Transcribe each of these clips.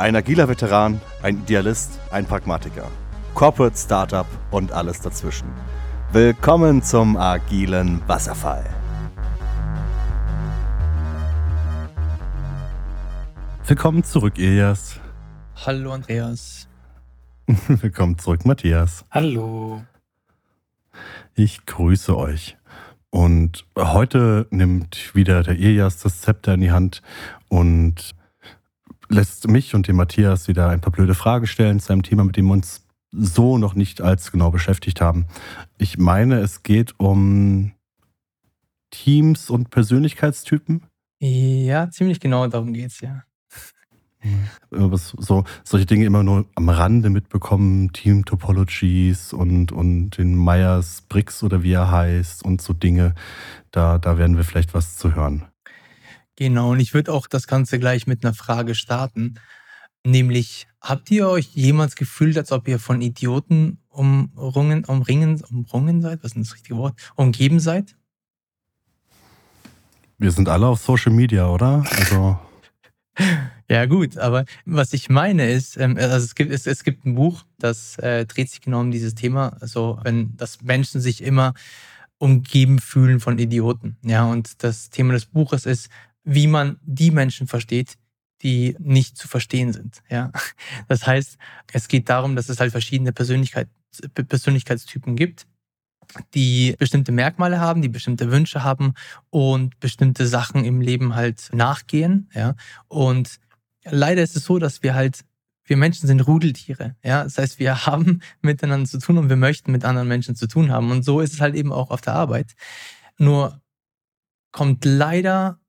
Ein agiler Veteran, ein Idealist, ein Pragmatiker. Corporate Startup und alles dazwischen. Willkommen zum agilen Wasserfall. Willkommen zurück, Elias. Hallo, Andreas. Willkommen zurück, Matthias. Hallo. Ich grüße euch. Und heute nimmt wieder der Elias das Zepter in die Hand und lässt mich und den Matthias wieder ein paar blöde Fragen stellen zu einem Thema, mit dem wir uns so noch nicht als genau beschäftigt haben. Ich meine, es geht um Teams und Persönlichkeitstypen. Ja, ziemlich genau darum geht es, ja. So, solche Dinge immer nur am Rande mitbekommen, Team-Topologies und, und den Myers-Briggs oder wie er heißt und so Dinge. Da, da werden wir vielleicht was zu hören. Genau, und ich würde auch das Ganze gleich mit einer Frage starten. Nämlich, habt ihr euch jemals gefühlt, als ob ihr von Idioten umrungen, umringen, umrungen seid? Was ist das richtige Wort? Umgeben seid? Wir sind alle auf Social Media, oder? Also. ja, gut, aber was ich meine ist, ähm, also es gibt, es, es gibt ein Buch, das äh, dreht sich genau um dieses Thema. Also, wenn das Menschen sich immer umgeben fühlen von Idioten. Ja, und das Thema des Buches ist, wie man die Menschen versteht, die nicht zu verstehen sind. Ja? Das heißt, es geht darum, dass es halt verschiedene Persönlichkeit, Persönlichkeitstypen gibt, die bestimmte Merkmale haben, die bestimmte Wünsche haben und bestimmte Sachen im Leben halt nachgehen. Ja? Und leider ist es so, dass wir halt, wir Menschen sind Rudeltiere. Ja? Das heißt, wir haben miteinander zu tun und wir möchten mit anderen Menschen zu tun haben. Und so ist es halt eben auch auf der Arbeit. Nur kommt leider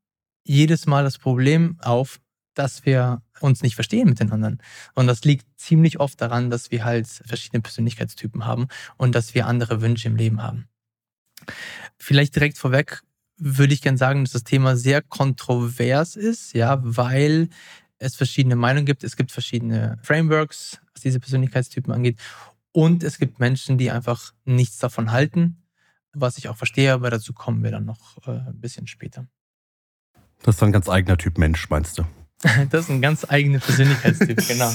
jedes Mal das Problem auf, dass wir uns nicht verstehen mit den anderen. Und das liegt ziemlich oft daran, dass wir halt verschiedene Persönlichkeitstypen haben und dass wir andere Wünsche im Leben haben. Vielleicht direkt vorweg würde ich gerne sagen, dass das Thema sehr kontrovers ist, ja, weil es verschiedene Meinungen gibt. Es gibt verschiedene Frameworks, was diese Persönlichkeitstypen angeht. Und es gibt Menschen, die einfach nichts davon halten, was ich auch verstehe, aber dazu kommen wir dann noch äh, ein bisschen später. Das ist ein ganz eigener Typ Mensch, meinst du? das ist ein ganz eigener Persönlichkeitstyp, genau.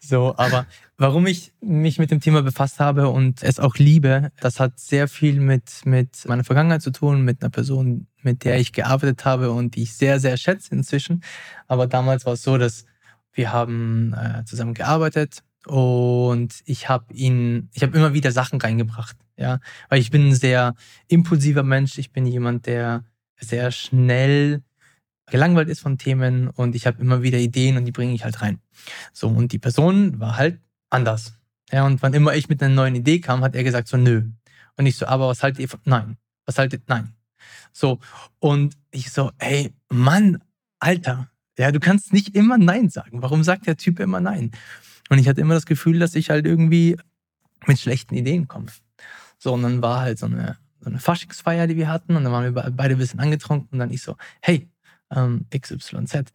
So, aber warum ich mich mit dem Thema befasst habe und es auch liebe, das hat sehr viel mit, mit meiner Vergangenheit zu tun, mit einer Person, mit der ich gearbeitet habe und die ich sehr, sehr schätze inzwischen. Aber damals war es so, dass wir haben äh, zusammen gearbeitet und ich habe ihn, ich habe immer wieder Sachen reingebracht, ja, weil ich bin ein sehr impulsiver Mensch. Ich bin jemand, der sehr schnell gelangweilt ist von Themen und ich habe immer wieder Ideen und die bringe ich halt rein. So, und die Person war halt anders. Ja, und wann immer ich mit einer neuen Idee kam, hat er gesagt so, nö. Und ich so, aber was haltet ihr von, nein. Was haltet, nein. So, und ich so, ey, Mann, Alter, ja, du kannst nicht immer Nein sagen. Warum sagt der Typ immer Nein? Und ich hatte immer das Gefühl, dass ich halt irgendwie mit schlechten Ideen komme. So, und dann war halt so eine eine Faschingsfeier, die wir hatten. Und dann waren wir beide ein bisschen angetrunken. Und dann ich so, hey, ähm, XYZ,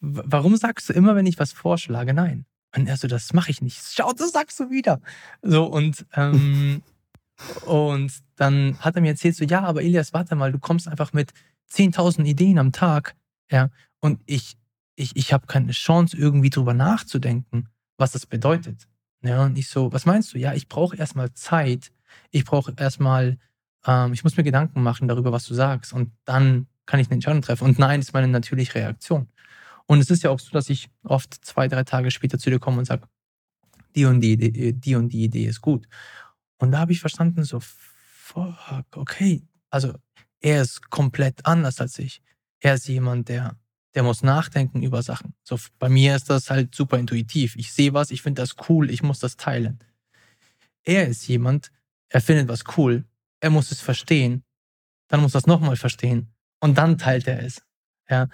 warum sagst du immer, wenn ich was vorschlage, nein? Und er so, das mache ich nicht. Schau, das sagst du wieder. So, und, ähm, und dann hat er mir erzählt, so, ja, aber Elias, warte mal, du kommst einfach mit 10.000 Ideen am Tag. Ja, und ich, ich, ich habe keine Chance, irgendwie drüber nachzudenken, was das bedeutet. Ja, und ich so, was meinst du? Ja, ich brauche erstmal Zeit. Ich brauche erstmal ähm, ich muss mir Gedanken machen darüber, was du sagst. Und dann kann ich eine Entscheidung treffen. Und nein ist meine natürliche Reaktion. Und es ist ja auch so, dass ich oft zwei, drei Tage später zu dir komme und sage, die und die Idee, die und die Idee ist gut. Und da habe ich verstanden, so, fuck, okay. Also er ist komplett anders als ich. Er ist jemand, der, der muss nachdenken über Sachen. So, bei mir ist das halt super intuitiv. Ich sehe was, ich finde das cool, ich muss das teilen. Er ist jemand, er findet was cool, er muss es verstehen, dann muss er es nochmal verstehen und dann teilt er es. Ja.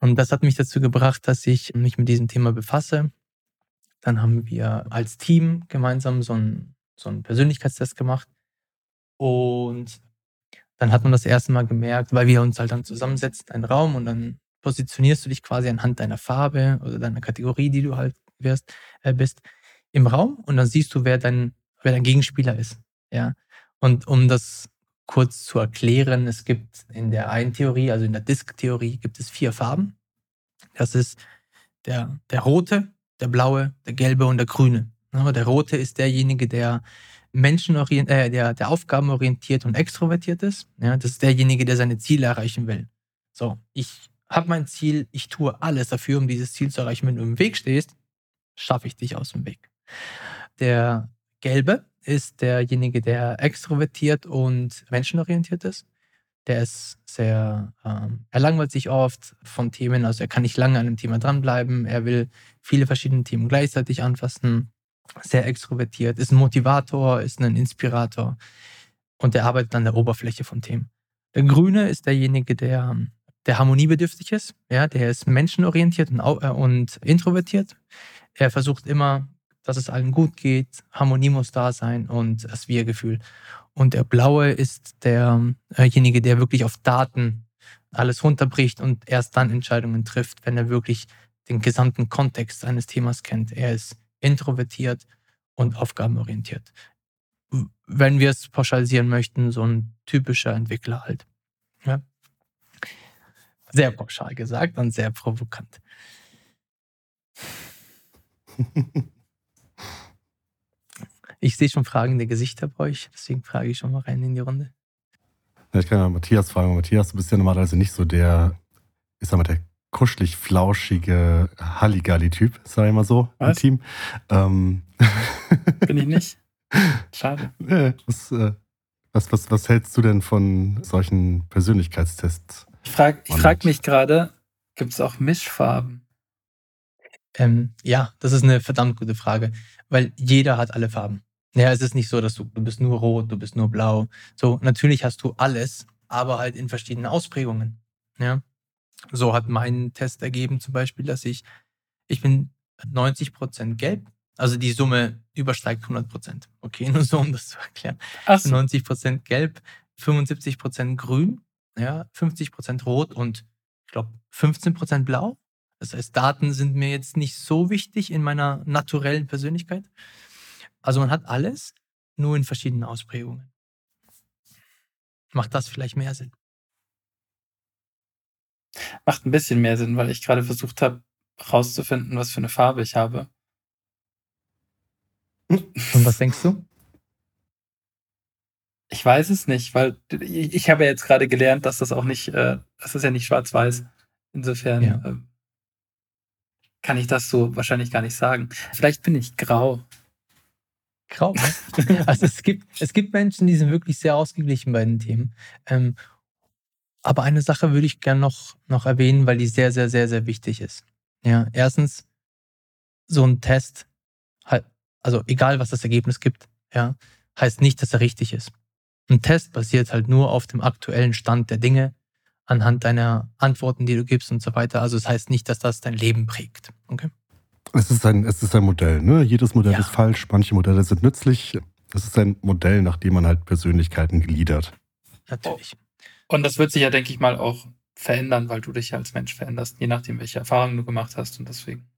Und das hat mich dazu gebracht, dass ich mich mit diesem Thema befasse. Dann haben wir als Team gemeinsam so einen, so einen Persönlichkeitstest gemacht. Und dann hat man das erste Mal gemerkt, weil wir uns halt dann zusammensetzen, einen Raum und dann positionierst du dich quasi anhand deiner Farbe oder deiner Kategorie, die du halt wirst, äh, bist, im Raum und dann siehst du, wer dein, wer dein Gegenspieler ist. Ja. Und um das kurz zu erklären, es gibt in der einen Theorie, also in der Disk-Theorie, gibt es vier Farben. Das ist der, der rote, der blaue, der gelbe und der grüne. Der rote ist derjenige, der menschenorientiert, äh, der, der aufgabenorientiert und extrovertiert ist. Ja, das ist derjenige, der seine Ziele erreichen will. So, ich habe mein Ziel, ich tue alles dafür, um dieses Ziel zu erreichen. Wenn du im Weg stehst, schaffe ich dich aus dem Weg. Der gelbe ist derjenige, der extrovertiert und menschenorientiert ist. Der ist sehr, ähm, er langweilt sich oft von Themen, also er kann nicht lange an einem Thema dranbleiben. Er will viele verschiedene Themen gleichzeitig anfassen. Sehr extrovertiert, ist ein Motivator, ist ein Inspirator und der arbeitet an der Oberfläche von Themen. Der Grüne ist derjenige, der, der harmoniebedürftig ist. Ja, der ist menschenorientiert und, äh, und introvertiert. Er versucht immer dass es allen gut geht, Harmonie muss da sein und das Wir-Gefühl. Und der Blaue ist derjenige, der wirklich auf Daten alles runterbricht und erst dann Entscheidungen trifft, wenn er wirklich den gesamten Kontext eines Themas kennt. Er ist introvertiert und aufgabenorientiert. Wenn wir es pauschalisieren möchten, so ein typischer Entwickler halt. Ja? Sehr pauschal gesagt und sehr provokant. Ich sehe schon fragende Gesichter bei euch, deswegen frage ich schon mal rein in die Runde. Ja, ich kann ja Matthias fragen. Matthias, du bist ja normalerweise nicht so der, ich sag mal, der kuschelig flauschige Halligalli-Typ, sag ich mal so, Was? im Team. Ähm. Bin ich nicht? Schade. Was, äh, was, was, was hältst du denn von solchen Persönlichkeitstests? Ich frage frag mich gerade, gibt es auch Mischfarben? Ähm, ja, das ist eine verdammt gute Frage, weil jeder hat alle Farben. Ja, es ist nicht so, dass du, du bist nur rot, du bist nur blau. So, natürlich hast du alles, aber halt in verschiedenen Ausprägungen. Ja. So hat mein Test ergeben zum Beispiel, dass ich, ich bin 90 Prozent gelb, also die Summe übersteigt 100 Prozent. Okay, nur so, um das zu erklären. Ach so. 90 Prozent gelb, 75 Prozent grün, ja, 50 Prozent rot und ich glaube 15 Prozent blau. Das heißt, Daten sind mir jetzt nicht so wichtig in meiner naturellen Persönlichkeit. Also man hat alles, nur in verschiedenen Ausprägungen. Macht das vielleicht mehr Sinn? Macht ein bisschen mehr Sinn, weil ich gerade versucht habe, rauszufinden, was für eine Farbe ich habe. Und was denkst du? Ich weiß es nicht, weil ich habe ja jetzt gerade gelernt, dass das auch nicht, äh, das ist ja nicht schwarz-weiß. Insofern ja. äh, kann ich das so wahrscheinlich gar nicht sagen. Vielleicht bin ich grau. Grau. Also es gibt, es gibt Menschen, die sind wirklich sehr ausgeglichen bei den Themen. Ähm, aber eine Sache würde ich gerne noch, noch erwähnen, weil die sehr, sehr, sehr, sehr wichtig ist. Ja, erstens, so ein Test, also egal was das Ergebnis gibt, ja, heißt nicht, dass er richtig ist. Ein Test basiert halt nur auf dem aktuellen Stand der Dinge, anhand deiner Antworten, die du gibst und so weiter. Also es das heißt nicht, dass das dein Leben prägt. Okay? Es ist ein, es ist ein Modell, ne? Jedes Modell ja. ist falsch, manche Modelle sind nützlich. Es ist ein Modell, nach dem man halt Persönlichkeiten gliedert. Natürlich. Und das wird sich ja, denke ich mal, auch verändern, weil du dich als Mensch veränderst, je nachdem, welche Erfahrungen du gemacht hast und deswegen.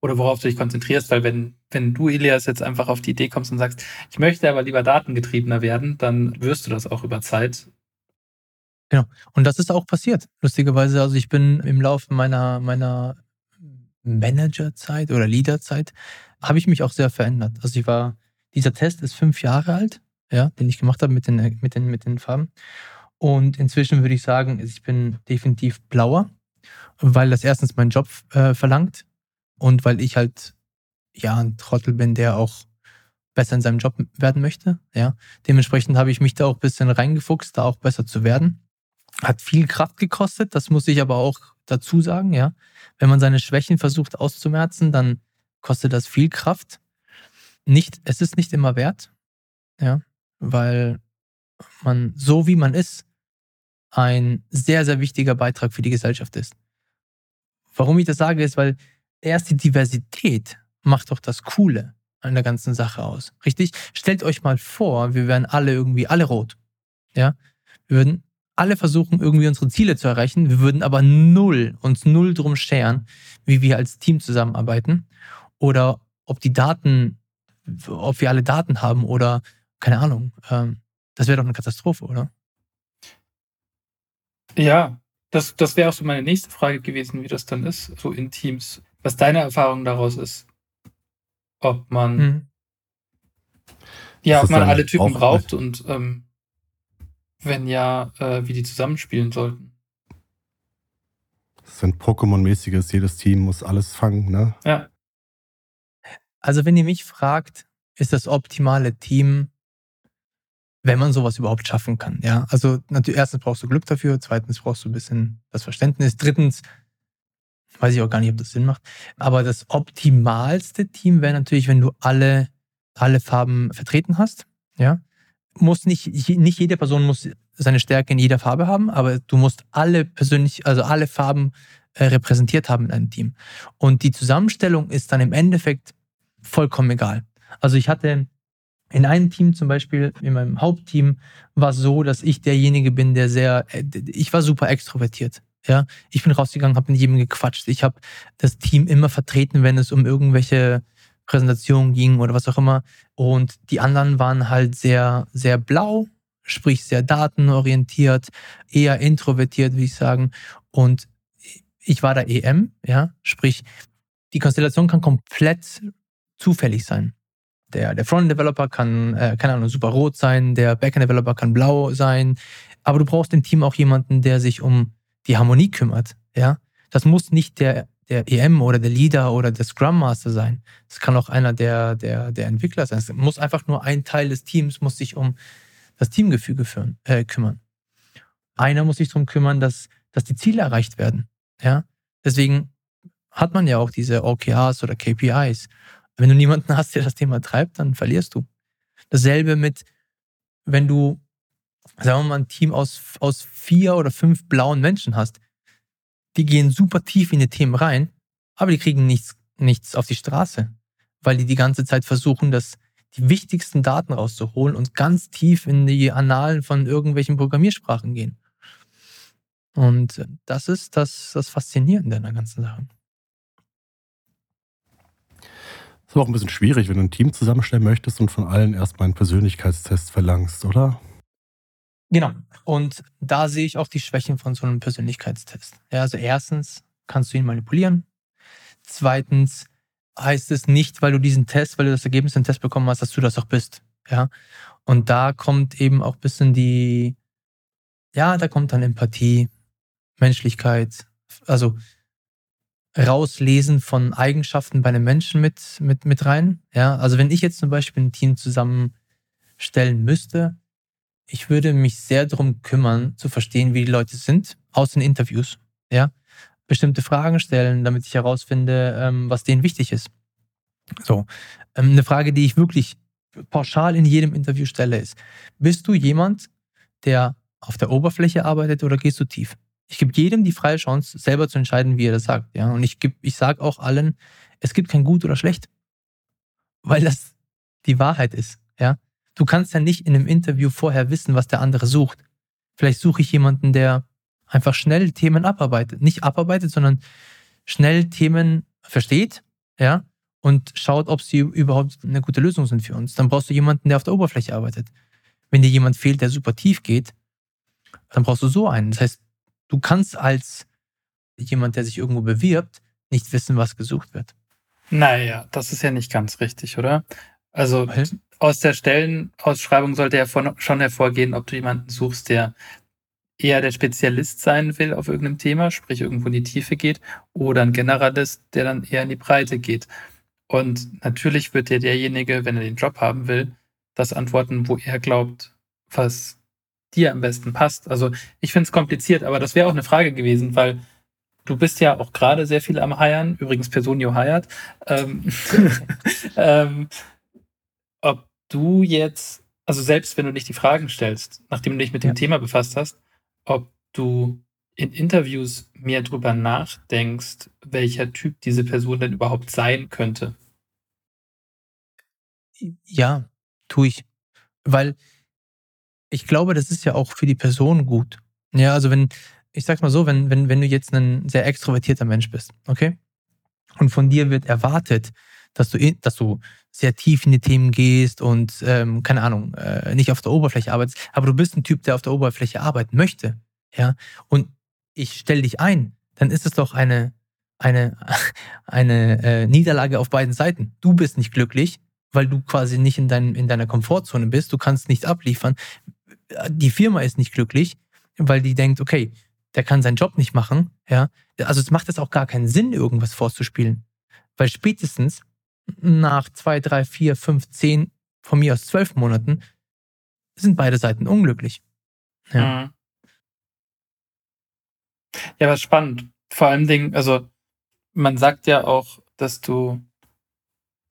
Oder worauf du dich konzentrierst, weil wenn, wenn du, Elias, jetzt einfach auf die Idee kommst und sagst, ich möchte aber lieber datengetriebener werden, dann wirst du das auch über Zeit Genau. Und das ist auch passiert, lustigerweise. Also ich bin im Laufe meiner, meiner Managerzeit oder Leaderzeit, habe ich mich auch sehr verändert. Also ich war, dieser Test ist fünf Jahre alt, ja, den ich gemacht habe mit den, mit den, mit den Farben. Und inzwischen würde ich sagen, ich bin definitiv blauer, weil das erstens meinen Job äh, verlangt und weil ich halt ja ein Trottel bin, der auch besser in seinem Job werden möchte. Ja. Dementsprechend habe ich mich da auch ein bisschen reingefuchst, da auch besser zu werden. Hat viel Kraft gekostet, das muss ich aber auch dazu sagen, ja. Wenn man seine Schwächen versucht auszumerzen, dann kostet das viel Kraft. Nicht, es ist nicht immer wert, ja, weil man so wie man ist, ein sehr, sehr wichtiger Beitrag für die Gesellschaft ist. Warum ich das sage, ist, weil erst die Diversität macht doch das Coole an der ganzen Sache aus. Richtig? Stellt euch mal vor, wir wären alle irgendwie alle rot. Ja? Wir würden alle versuchen, irgendwie unsere Ziele zu erreichen. Wir würden aber null, uns null drum scheren, wie wir als Team zusammenarbeiten. Oder ob die Daten, ob wir alle Daten haben oder keine Ahnung. Ähm, das wäre doch eine Katastrophe, oder? Ja, das, das wäre auch so meine nächste Frage gewesen, wie das dann ist, so in Teams. was deine Erfahrung daraus ist. Ob man, mhm. ja, ob man alle Typen braucht und ähm, wenn ja, äh, wie die zusammenspielen sollten. Das sind Pokémon-mäßiges, jedes Team muss alles fangen, ne? Ja. Also, wenn ihr mich fragt, ist das optimale Team, wenn man sowas überhaupt schaffen kann. Ja, also natürlich, erstens brauchst du Glück dafür, zweitens brauchst du ein bisschen das Verständnis, drittens weiß ich auch gar nicht, ob das Sinn macht. Aber das optimalste Team wäre natürlich, wenn du alle, alle Farben vertreten hast. Ja, muss nicht, nicht jede Person muss seine Stärke in jeder Farbe haben, aber du musst alle persönlich, also alle Farben äh, repräsentiert haben in einem Team. Und die Zusammenstellung ist dann im Endeffekt vollkommen egal. Also ich hatte in einem Team zum Beispiel, in meinem Hauptteam, war es so, dass ich derjenige bin, der sehr, äh, ich war super extrovertiert. Ja, ich bin rausgegangen, habe mit jedem gequatscht. Ich habe das Team immer vertreten, wenn es um irgendwelche Präsentationen ging oder was auch immer. Und die anderen waren halt sehr, sehr blau, sprich sehr datenorientiert, eher introvertiert, wie ich sagen. Und ich war da EM, ja, sprich, die Konstellation kann komplett zufällig sein. Der, der Frontend-Developer kann, äh, keine Ahnung, super rot sein, der Backend-Developer kann blau sein. Aber du brauchst im Team auch jemanden, der sich um die Harmonie kümmert. Ja, das muss nicht der, der EM oder der Leader oder der Scrum Master sein. Es kann auch einer der, der, der Entwickler sein. Es muss einfach nur ein Teil des Teams muss sich um das Teamgefüge führen, äh, kümmern. Einer muss sich darum kümmern, dass, dass die Ziele erreicht werden. Ja, deswegen hat man ja auch diese OKRs oder KPIs. Wenn du niemanden hast, der das Thema treibt, dann verlierst du. Dasselbe mit, wenn du, sagen wir mal, ein Team aus, aus vier oder fünf blauen Menschen hast. Die gehen super tief in die Themen rein, aber die kriegen nichts, nichts auf die Straße, weil die die ganze Zeit versuchen, das, die wichtigsten Daten rauszuholen und ganz tief in die Annalen von irgendwelchen Programmiersprachen gehen. Und das ist das, das Faszinierende an der ganzen Sache. Ist aber auch ein bisschen schwierig, wenn du ein Team zusammenstellen möchtest und von allen erstmal einen Persönlichkeitstest verlangst, oder? Genau. Und da sehe ich auch die Schwächen von so einem Persönlichkeitstest. Ja, also erstens kannst du ihn manipulieren. Zweitens heißt es nicht, weil du diesen Test, weil du das Ergebnis im Test bekommen hast, dass du das auch bist. Ja. Und da kommt eben auch ein bisschen die, ja, da kommt dann Empathie, Menschlichkeit, also Rauslesen von Eigenschaften bei einem Menschen mit, mit, mit rein. Ja, also wenn ich jetzt zum Beispiel ein Team zusammenstellen müsste, ich würde mich sehr darum kümmern, zu verstehen, wie die Leute sind, aus den Interviews. Ja, bestimmte Fragen stellen, damit ich herausfinde, ähm, was denen wichtig ist. So, ähm, eine Frage, die ich wirklich pauschal in jedem Interview stelle, ist: Bist du jemand, der auf der Oberfläche arbeitet oder gehst du tief? Ich gebe jedem die freie Chance, selber zu entscheiden, wie er das sagt. Ja? Und ich, ich sage auch allen, es gibt kein gut oder schlecht, weil das die Wahrheit ist. Ja? Du kannst ja nicht in einem Interview vorher wissen, was der andere sucht. Vielleicht suche ich jemanden, der einfach schnell Themen abarbeitet. Nicht abarbeitet, sondern schnell Themen versteht, ja, und schaut, ob sie überhaupt eine gute Lösung sind für uns. Dann brauchst du jemanden, der auf der Oberfläche arbeitet. Wenn dir jemand fehlt, der super tief geht, dann brauchst du so einen. Das heißt, Du kannst als jemand, der sich irgendwo bewirbt, nicht wissen, was gesucht wird. Naja, das ist ja nicht ganz richtig, oder? Also Weil? Aus der Stellenausschreibung sollte ja schon hervorgehen, ob du jemanden suchst, der eher der Spezialist sein will auf irgendeinem Thema, sprich irgendwo in die Tiefe geht, oder ein Generalist, der dann eher in die Breite geht. Und natürlich wird dir derjenige, wenn er den Job haben will, das antworten, wo er glaubt, was dir am besten passt. Also ich finde es kompliziert, aber das wäre auch eine Frage gewesen, weil du bist ja auch gerade sehr viel am Hiren, übrigens Personio hired, ähm, ähm, ob du jetzt, also selbst wenn du nicht die Fragen stellst, nachdem du dich mit dem ja. Thema befasst hast, ob du in Interviews mehr drüber nachdenkst, welcher Typ diese Person denn überhaupt sein könnte. Ja, tue ich. Weil ich glaube, das ist ja auch für die Person gut. Ja, also wenn, ich sag's mal so, wenn, wenn, wenn du jetzt ein sehr extrovertierter Mensch bist, okay? Und von dir wird erwartet, dass du, dass du sehr tief in die Themen gehst und, ähm, keine Ahnung, äh, nicht auf der Oberfläche arbeitest, aber du bist ein Typ, der auf der Oberfläche arbeiten möchte, ja? Und ich stelle dich ein, dann ist es doch eine, eine, eine äh, Niederlage auf beiden Seiten. Du bist nicht glücklich, weil du quasi nicht in, dein, in deiner Komfortzone bist. Du kannst nicht abliefern. Die Firma ist nicht glücklich, weil die denkt, okay, der kann seinen Job nicht machen. Ja, also es macht jetzt auch gar keinen Sinn, irgendwas vorzuspielen, weil spätestens nach zwei, drei, vier, fünf, zehn, von mir aus zwölf Monaten sind beide Seiten unglücklich. Ja. Mhm. Ja, aber spannend. Vor allem Dingen, also man sagt ja auch, dass du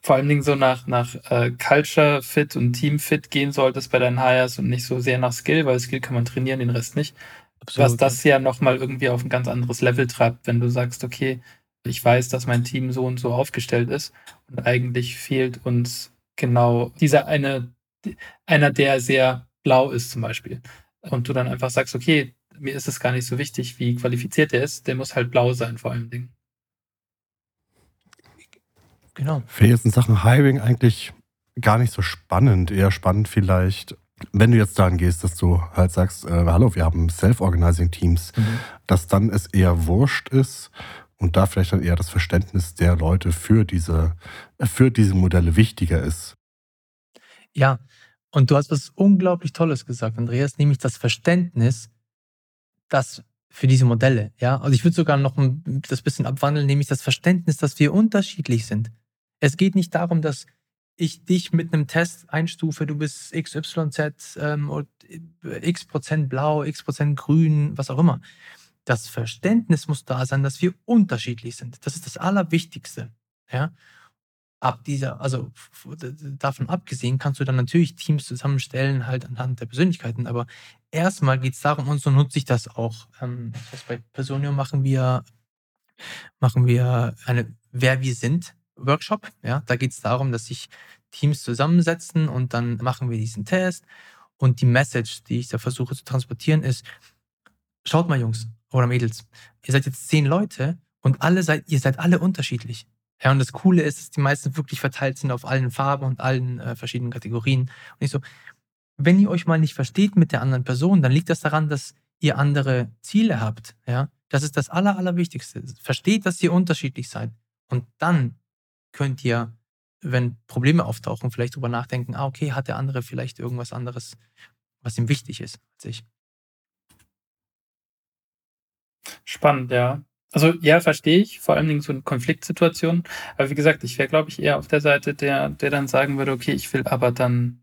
vor allen Dingen so nach, nach äh, Culture Fit und Team Fit gehen solltest bei deinen Hires und nicht so sehr nach Skill, weil Skill kann man trainieren, den Rest nicht. Absolut. Was das ja nochmal irgendwie auf ein ganz anderes Level treibt, wenn du sagst, okay, ich weiß, dass mein Team so und so aufgestellt ist und eigentlich fehlt uns genau dieser eine, einer, der sehr blau ist zum Beispiel. Und du dann einfach sagst, okay, mir ist es gar nicht so wichtig, wie qualifiziert er ist, der muss halt blau sein vor allen Dingen. Genau. Finde jetzt in Sachen Hiring eigentlich gar nicht so spannend. Eher spannend vielleicht, wenn du jetzt daran gehst, dass du halt sagst, äh, hallo, wir haben Self-Organizing-Teams, mhm. dass dann es eher wurscht ist und da vielleicht dann eher das Verständnis der Leute für diese, für diese Modelle wichtiger ist. Ja, und du hast was unglaublich Tolles gesagt, Andreas, nämlich das Verständnis, dass für diese Modelle, ja. Also ich würde sogar noch das bisschen abwandeln, nämlich das Verständnis, dass wir unterschiedlich sind. Es geht nicht darum, dass ich dich mit einem Test einstufe, du bist XYZ ähm, und äh, x Prozent blau, x Prozent grün, was auch immer. Das Verständnis muss da sein, dass wir unterschiedlich sind. Das ist das Allerwichtigste. Ja? Ab dieser, also davon abgesehen, kannst du dann natürlich Teams zusammenstellen, halt anhand der Persönlichkeiten, aber erstmal geht es darum, und so nutze ich das auch. Ähm, bei Personio machen wir, machen wir eine Wer wir sind Workshop. Ja, da geht es darum, dass sich Teams zusammensetzen und dann machen wir diesen Test. Und die Message, die ich da versuche zu transportieren, ist: Schaut mal, Jungs oder Mädels, ihr seid jetzt zehn Leute und alle seid, ihr seid alle unterschiedlich. Ja, und das Coole ist, dass die meisten wirklich verteilt sind auf allen Farben und allen äh, verschiedenen Kategorien. Und ich so, wenn ihr euch mal nicht versteht mit der anderen Person, dann liegt das daran, dass ihr andere Ziele habt. Ja, das ist das Aller, Allerwichtigste. Versteht, dass ihr unterschiedlich seid. Und dann könnt ihr, wenn Probleme auftauchen, vielleicht drüber nachdenken, ah, okay, hat der andere vielleicht irgendwas anderes, was ihm wichtig ist als ich. Spannend, ja. Also ja, verstehe ich, vor allen Dingen so in Konfliktsituationen. Aber wie gesagt, ich wäre, glaube ich, eher auf der Seite, der, der dann sagen würde, okay, ich will aber dann,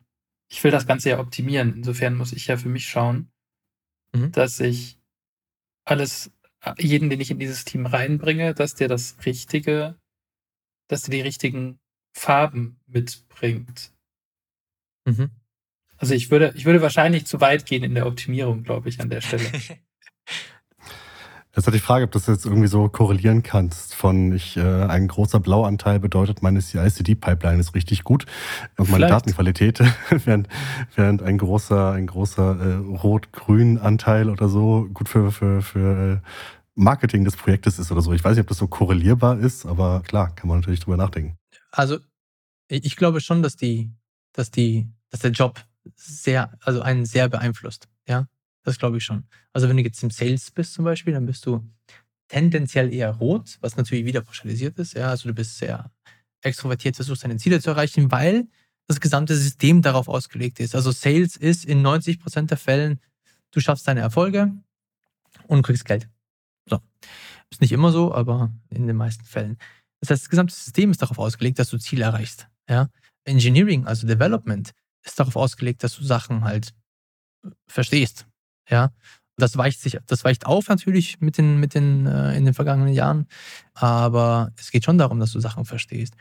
ich will das Ganze ja optimieren. Insofern muss ich ja für mich schauen, mhm. dass ich alles, jeden, den ich in dieses Team reinbringe, dass der das Richtige dass sie die richtigen Farben mitbringt. Mhm. Also ich würde, ich würde wahrscheinlich zu weit gehen in der Optimierung, glaube ich, an der Stelle. Jetzt hat die Frage, ob du das jetzt irgendwie so korrelieren kannst von ich, äh, ein großer Blauanteil bedeutet, meine CI-CD-Pipeline ist richtig gut und meine Vielleicht. Datenqualität, während, während ein großer, ein großer äh, rot-grün Anteil oder so gut für, für, für äh, Marketing des Projektes ist oder so. Ich weiß nicht, ob das so korrelierbar ist, aber klar, kann man natürlich drüber nachdenken. Also ich glaube schon, dass die, dass die, dass der Job sehr, also einen sehr beeinflusst. Ja, das glaube ich schon. Also wenn du jetzt im Sales bist zum Beispiel, dann bist du tendenziell eher rot, was natürlich wieder pauschalisiert ist. Ja, also du bist sehr extrovertiert, versuchst deine Ziele zu erreichen, weil das gesamte System darauf ausgelegt ist. Also Sales ist in 90 Prozent der Fällen, du schaffst deine Erfolge und kriegst Geld. So. Ist nicht immer so, aber in den meisten Fällen. Das heißt, das gesamte System ist darauf ausgelegt, dass du Ziele erreichst. Ja? Engineering, also Development, ist darauf ausgelegt, dass du Sachen halt verstehst. Ja? Das weicht sich, das weicht auf natürlich mit den, mit den, äh, in den vergangenen Jahren, aber es geht schon darum, dass du Sachen verstehst.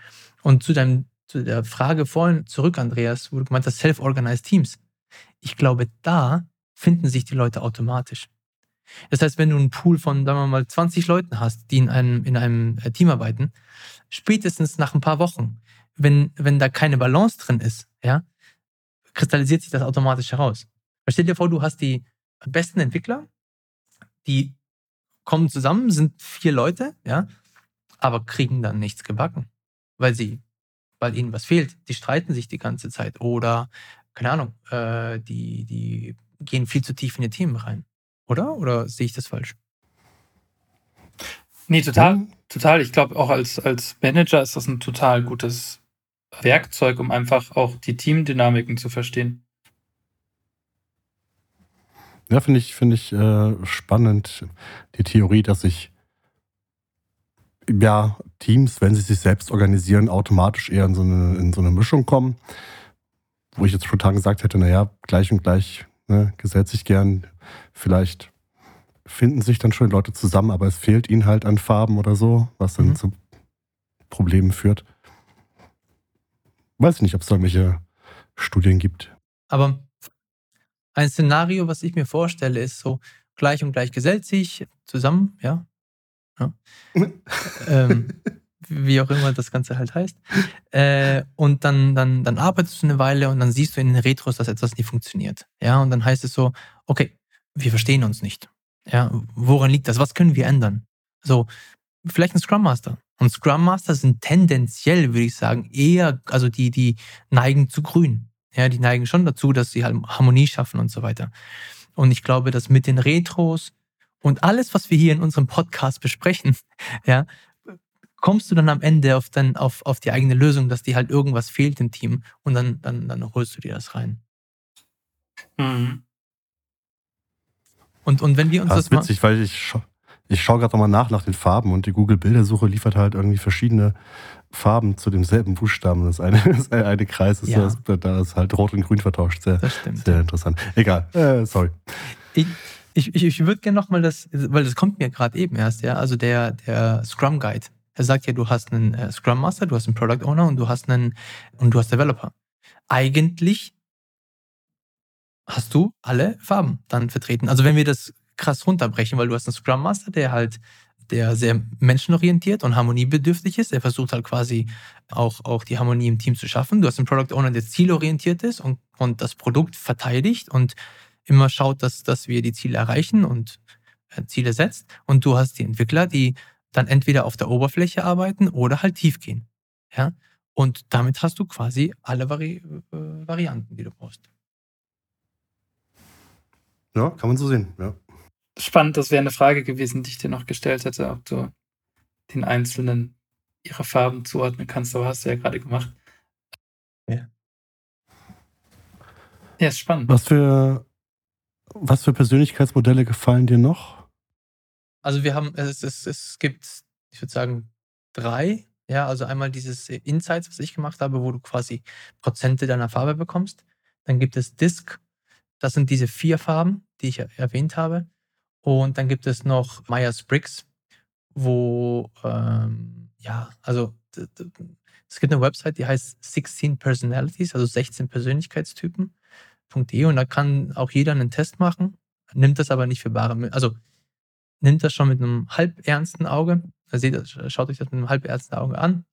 Und zu deinem, zu der Frage vorhin zurück, Andreas, wo du gemeint hast, Self-Organized Teams. Ich glaube, da finden sich die Leute automatisch. Das heißt, wenn du einen Pool von, sagen wir mal, 20 Leuten hast, die in einem, in einem äh, Team arbeiten, spätestens nach ein paar Wochen, wenn, wenn da keine Balance drin ist, ja, kristallisiert sich das automatisch heraus. Stell dir vor, du hast die besten Entwickler, die kommen zusammen, sind vier Leute, ja, aber kriegen dann nichts gebacken, weil sie, weil ihnen was fehlt. Die streiten sich die ganze Zeit oder, keine Ahnung, äh, die, die gehen viel zu tief in die Themen rein. Oder? Oder sehe ich das falsch? Nee, total. Total. Ich glaube, auch als, als Manager ist das ein total gutes Werkzeug, um einfach auch die Teamdynamiken zu verstehen. Ja, finde ich, finde ich äh, spannend, die Theorie, dass sich ja, Teams, wenn sie sich selbst organisieren, automatisch eher in so eine, in so eine Mischung kommen. Wo ich jetzt spontan gesagt hätte, naja, gleich und gleich ne, gesellt sich gern. Vielleicht finden sich dann schon Leute zusammen, aber es fehlt ihnen halt an Farben oder so, was dann mhm. zu Problemen führt. Weiß ich nicht, ob es da irgendwelche Studien gibt. Aber ein Szenario, was ich mir vorstelle, ist so, gleich und gleich gesellt sich zusammen, ja. ja. ähm, wie auch immer das Ganze halt heißt. Äh, und dann, dann, dann arbeitest du eine Weile und dann siehst du in den Retros, dass etwas nicht funktioniert. Ja, und dann heißt es so, okay, wir verstehen uns nicht. Ja, woran liegt das? Was können wir ändern? So, vielleicht ein Scrum Master. Und Scrum Master sind tendenziell, würde ich sagen, eher, also die, die neigen zu grün. Ja, die neigen schon dazu, dass sie halt Harmonie schaffen und so weiter. Und ich glaube, dass mit den Retros und alles, was wir hier in unserem Podcast besprechen, ja, kommst du dann am Ende auf, dann, auf, auf die eigene Lösung, dass dir halt irgendwas fehlt im Team und dann, dann, dann holst du dir das rein. Mhm. Und, und wenn wir uns das, das ist witzig, weil ich, scha ich schaue gerade nochmal nach nach den Farben und die Google Bildersuche liefert halt irgendwie verschiedene Farben zu demselben Buchstaben. Das eine, das eine Kreis ist, ja. das, da ist halt rot und grün vertauscht. Sehr, sehr interessant. Egal, äh, sorry. Ich, ich, ich, ich würde gerne nochmal das, weil das kommt mir gerade eben erst, ja, also der, der Scrum Guide. Er sagt ja, du hast einen äh, Scrum Master, du hast einen Product Owner und du hast einen und du hast Developer. Eigentlich hast du alle Farben dann vertreten. Also wenn wir das krass runterbrechen, weil du hast einen Scrum Master, der halt der sehr menschenorientiert und harmoniebedürftig ist. Er versucht halt quasi auch, auch die Harmonie im Team zu schaffen. Du hast einen Product Owner, der zielorientiert ist und, und das Produkt verteidigt und immer schaut, dass, dass wir die Ziele erreichen und äh, Ziele setzt. Und du hast die Entwickler, die dann entweder auf der Oberfläche arbeiten oder halt tief gehen. Ja? Und damit hast du quasi alle Vari äh, Varianten, die du brauchst. Ja, kann man so sehen, ja spannend, das wäre eine Frage gewesen, die ich dir noch gestellt hätte, ob du den Einzelnen ihre Farben zuordnen kannst, aber hast du ja gerade gemacht. Ja. Ja, ist spannend. Was für, was für Persönlichkeitsmodelle gefallen dir noch? Also wir haben, es, es, es gibt, ich würde sagen, drei. Ja, also einmal dieses Insights, was ich gemacht habe, wo du quasi Prozente deiner Farbe bekommst. Dann gibt es Disk. Das sind diese vier Farben, die ich erwähnt habe. Und dann gibt es noch Myers-Briggs, wo, ähm, ja, also es gibt eine Website, die heißt 16 Personalities, also 16 Persönlichkeitstypen.de und da kann auch jeder einen Test machen, nimmt das aber nicht für bare, also nimmt das schon mit einem halb ernsten Auge, also schaut euch das mit einem halb ernsten Auge an,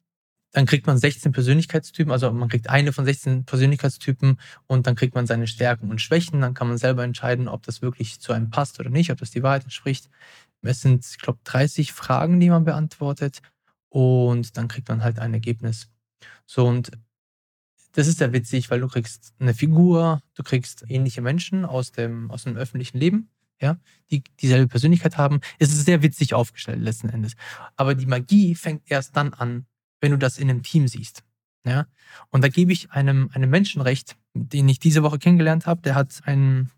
dann kriegt man 16 Persönlichkeitstypen, also man kriegt eine von 16 Persönlichkeitstypen und dann kriegt man seine Stärken und Schwächen. Dann kann man selber entscheiden, ob das wirklich zu einem passt oder nicht, ob das die Wahrheit entspricht. Es sind, ich glaube, 30 Fragen, die man beantwortet und dann kriegt man halt ein Ergebnis. So und das ist sehr witzig, weil du kriegst eine Figur, du kriegst ähnliche Menschen aus dem, aus dem öffentlichen Leben, ja, die dieselbe Persönlichkeit haben. Es ist sehr witzig aufgestellt letzten Endes. Aber die Magie fängt erst dann an, wenn du das in einem Team siehst. Ja? Und da gebe ich einem, einem Menschen recht, den ich diese Woche kennengelernt habe. Der hat einen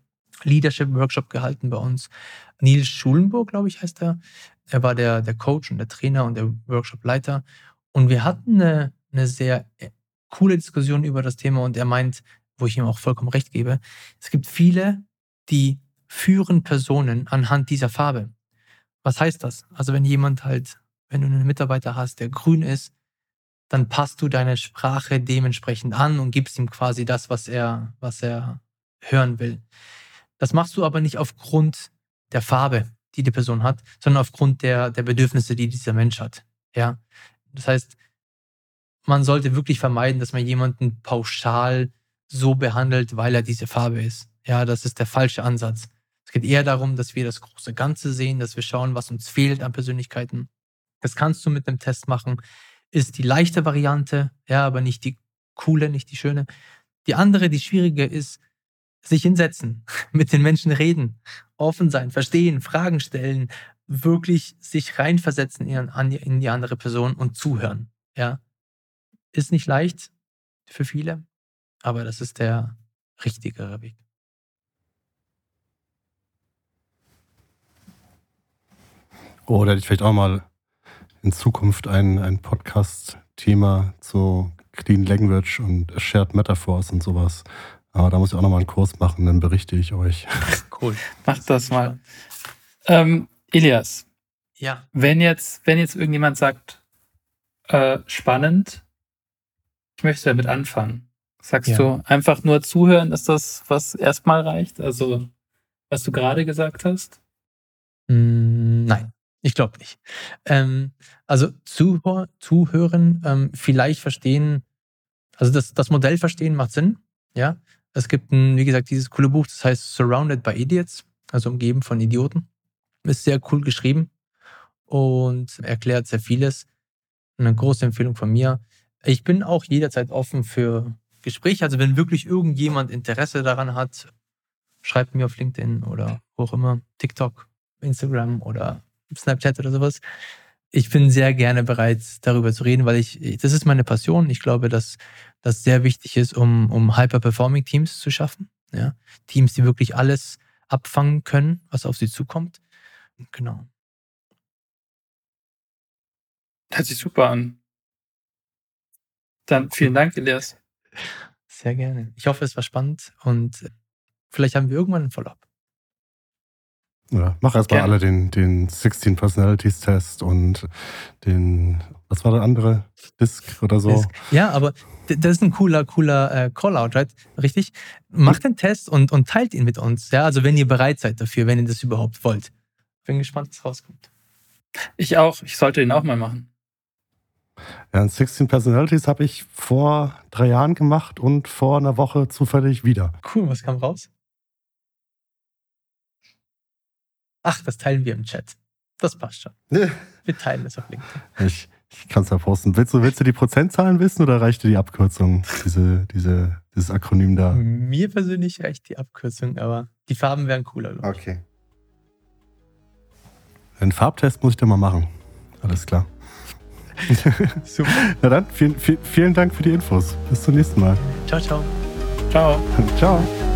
Leadership-Workshop gehalten bei uns. Nils Schulenburg, glaube ich, heißt er. Er war der, der Coach und der Trainer und der Workshop-Leiter. Und wir hatten eine, eine sehr äh, coole Diskussion über das Thema und er meint, wo ich ihm auch vollkommen recht gebe, es gibt viele, die führen Personen anhand dieser Farbe. Was heißt das? Also wenn jemand halt, wenn du einen Mitarbeiter hast, der grün ist, dann passt du deine Sprache dementsprechend an und gibst ihm quasi das, was er, was er hören will. Das machst du aber nicht aufgrund der Farbe, die die Person hat, sondern aufgrund der, der Bedürfnisse, die dieser Mensch hat. Ja. Das heißt, man sollte wirklich vermeiden, dass man jemanden pauschal so behandelt, weil er diese Farbe ist. Ja, das ist der falsche Ansatz. Es geht eher darum, dass wir das große Ganze sehen, dass wir schauen, was uns fehlt an Persönlichkeiten. Das kannst du mit einem Test machen ist die leichte Variante, ja, aber nicht die coole, nicht die schöne. Die andere, die schwierige ist, sich hinsetzen, mit den Menschen reden, offen sein, verstehen, Fragen stellen, wirklich sich reinversetzen in, in die andere Person und zuhören. Ja, ist nicht leicht für viele, aber das ist der richtigere Weg. Oh, da hätte ich vielleicht auch mal in Zukunft ein, ein Podcast-Thema zu Clean Language und Shared Metaphors und sowas. Aber da muss ich auch nochmal einen Kurs machen, dann berichte ich euch. Cool. Mach das mal. Ähm, Elias. Ja. Wenn jetzt, wenn jetzt irgendjemand sagt, äh, spannend, ich möchte damit anfangen. Sagst ja. du einfach nur zuhören, ist das, was erstmal reicht? Also, was du gerade gesagt hast? Mm, nein. Ich glaube nicht. Ähm, also Zuhör, zuhören, ähm, vielleicht verstehen, also das, das Modell verstehen macht Sinn. Ja, es gibt ein, wie gesagt, dieses coole Buch, das heißt Surrounded by Idiots, also umgeben von Idioten. Ist sehr cool geschrieben und erklärt sehr vieles. Eine große Empfehlung von mir. Ich bin auch jederzeit offen für Gespräche. Also wenn wirklich irgendjemand Interesse daran hat, schreibt mir auf LinkedIn oder wo auch immer, TikTok, Instagram oder Snapchat oder sowas. Ich bin sehr gerne bereit, darüber zu reden, weil ich, das ist meine Passion. Ich glaube, dass das sehr wichtig ist, um, um Hyper-Performing-Teams zu schaffen. Ja? Teams, die wirklich alles abfangen können, was auf sie zukommt. Genau. Hört sich super an. Dann vielen Dank, Elias. Sehr gerne. Ich hoffe, es war spannend und vielleicht haben wir irgendwann ein Follow-up. Ja, mach erstmal alle den, den 16 Personalities Test und den, was war der andere? Disk oder so. Disk. Ja, aber das ist ein cooler, cooler äh, Callout, right? Richtig? Macht den Test und, und teilt ihn mit uns. Ja, also wenn ihr bereit seid dafür, wenn ihr das überhaupt wollt. Bin gespannt, was rauskommt. Ich auch. Ich sollte ihn auch mal machen. Ja, 16 Personalities habe ich vor drei Jahren gemacht und vor einer Woche zufällig wieder. Cool, was kam raus? Ach, das teilen wir im Chat. Das passt schon. Wir teilen es auf LinkedIn. Ich, ich kann es ja posten. Willst du, willst du die Prozentzahlen wissen oder reicht dir die Abkürzung, diese, diese, dieses Akronym da? Mir persönlich reicht die Abkürzung, aber die Farben wären cooler. Okay. Einen Farbtest muss ich dir mal machen. Alles klar. Super. Na dann, vielen, vielen Dank für die Infos. Bis zum nächsten Mal. Ciao, ciao. Ciao. Ciao.